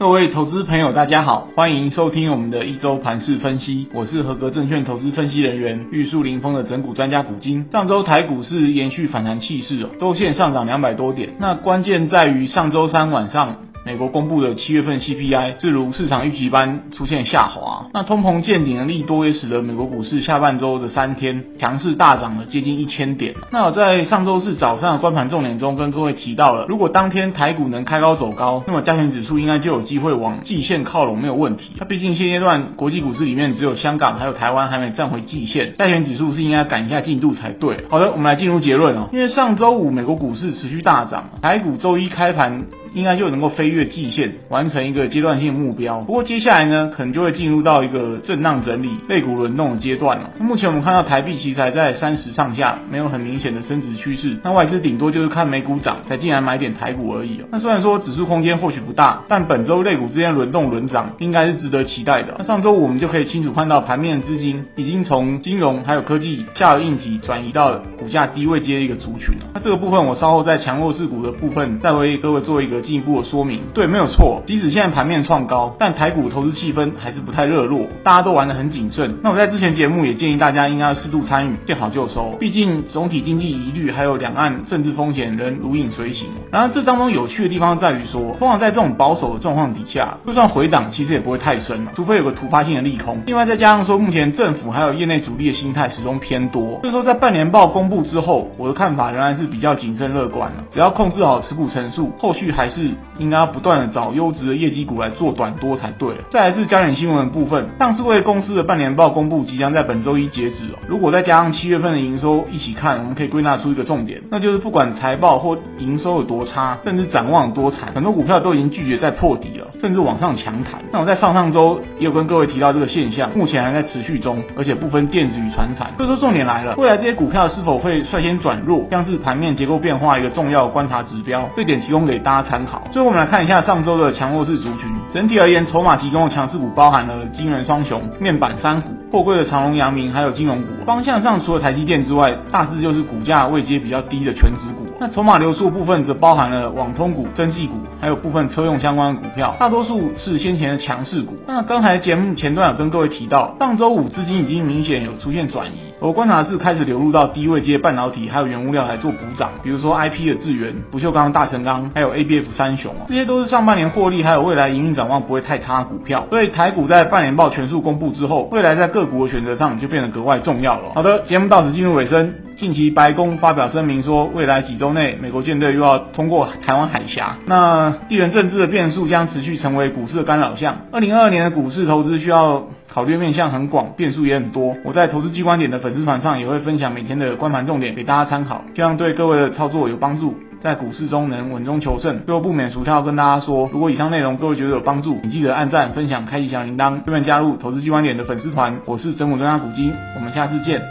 各位投资朋友，大家好，欢迎收听我们的一周盘市分析。我是合格证券投资分析人员玉树临风的整股专家古金。上周台股是延续反弹气势，周线上涨两百多点。那关键在于上周三晚上。美国公布的七月份 CPI 正如市场预期般出现下滑，那通膨见顶的利多也使得美国股市下半周的三天强势大涨了接近一千点。那我在上周四早上的观盘重点中跟各位提到了，如果当天台股能开高走高，那么加权指数应该就有机会往季线靠拢，没有问题。那毕竟现阶段国际股市里面只有香港还有台湾还没站回季线，加权指数是应该赶一下进度才对。好的，我们来进入结论哦，因为上周五美国股市持续大涨，台股周一开盘。应该就能够飞跃季线，完成一个阶段性目标。不过接下来呢，可能就会进入到一个震荡整理、类股轮动的阶段了。目前我们看到台币其实还在三十上下，没有很明显的升值趋势。那外资顶多就是看美股涨才进来买点台股而已。那虽然说指数空间或许不大，但本周类股之间轮动轮涨应该是值得期待的。那上周五我们就可以清楚看到盘面资金已经从金融还有科技下游硬体转移到股价低位阶的一个族群了。那这个部分我稍后在强弱势股的部分再为各位做一个。进一步的说明，对，没有错。即使现在盘面创高，但台股投资气氛还是不太热络，大家都玩得很谨慎。那我在之前节目也建议大家应该适度参与，见好就收。毕竟总体经济疑虑还有两岸政治风险仍如影随形。然而这当中有趣的地方在于说，通常在这种保守的状况底下，就算回档，其实也不会太深了，除非有个突发性的利空。另外再加上说，目前政府还有业内主力的心态始终偏多，所以说在半年报公布之后，我的看法仍然是比较谨慎乐观了。只要控制好持股层数，后续还。是应该要不断的找优质的业绩股来做短多才对。再来是焦点新闻的部分，上市柜公司的半年报公布即将在本周一截止哦。如果再加上七月份的营收一起看，我们可以归纳出一个重点，那就是不管财报或营收有多差，甚至展望多惨，很多股票都已经拒绝再破底了，甚至往上强弹。那我在上上周也有跟各位提到这个现象，目前还在持续中，而且不分电子与传产。所以说重点来了，未来这些股票是否会率先转弱，将是盘面结构变化一个重要观察指标，这点提供给大家参考。最后我们来看一下上周的强弱势族群。整体而言，筹码集中的强势股包含了晶圆双雄、面板三虎、货柜的长隆、阳明，还有金融股。方向上，除了台积电之外，大致就是股价位阶比较低的全职股。那筹码流出的部分则包含了网通股、增技股，还有部分车用相关的股票。大多数是先前的强势股。那刚才节目前段有跟各位提到，上周五资金已经明显有出现转移，我观察是开始流入到低位阶半导体还有原物料来做补涨，比如说 IP 的智原、不锈钢、大成钢，还有 ABF 三雄啊，这些都是上半年获利还有未来营运展望不会太差的股票。所以台股在半年报全数公布之后，未来在个股的选择上就变得格外重要了。好的，节目到此进入尾声。近期白宫发表声明说，未来几周内美国舰队又要通过台湾海峡，那地缘政治的变数将持续成为股市的干扰项。二零二二年的股市投资需要考虑面向很广，变数也很多。我在投资机关点的粉丝团上也会分享每天的观盘重点给大家参考，希望对各位的操作有帮助，在股市中能稳中求胜。最后不免俗套跟大家说，如果以上内容各位觉得有帮助，请记得按赞、分享、开启小铃铛，顺便加入投资机关点的粉丝团。我是整股专家古今，我们下次见。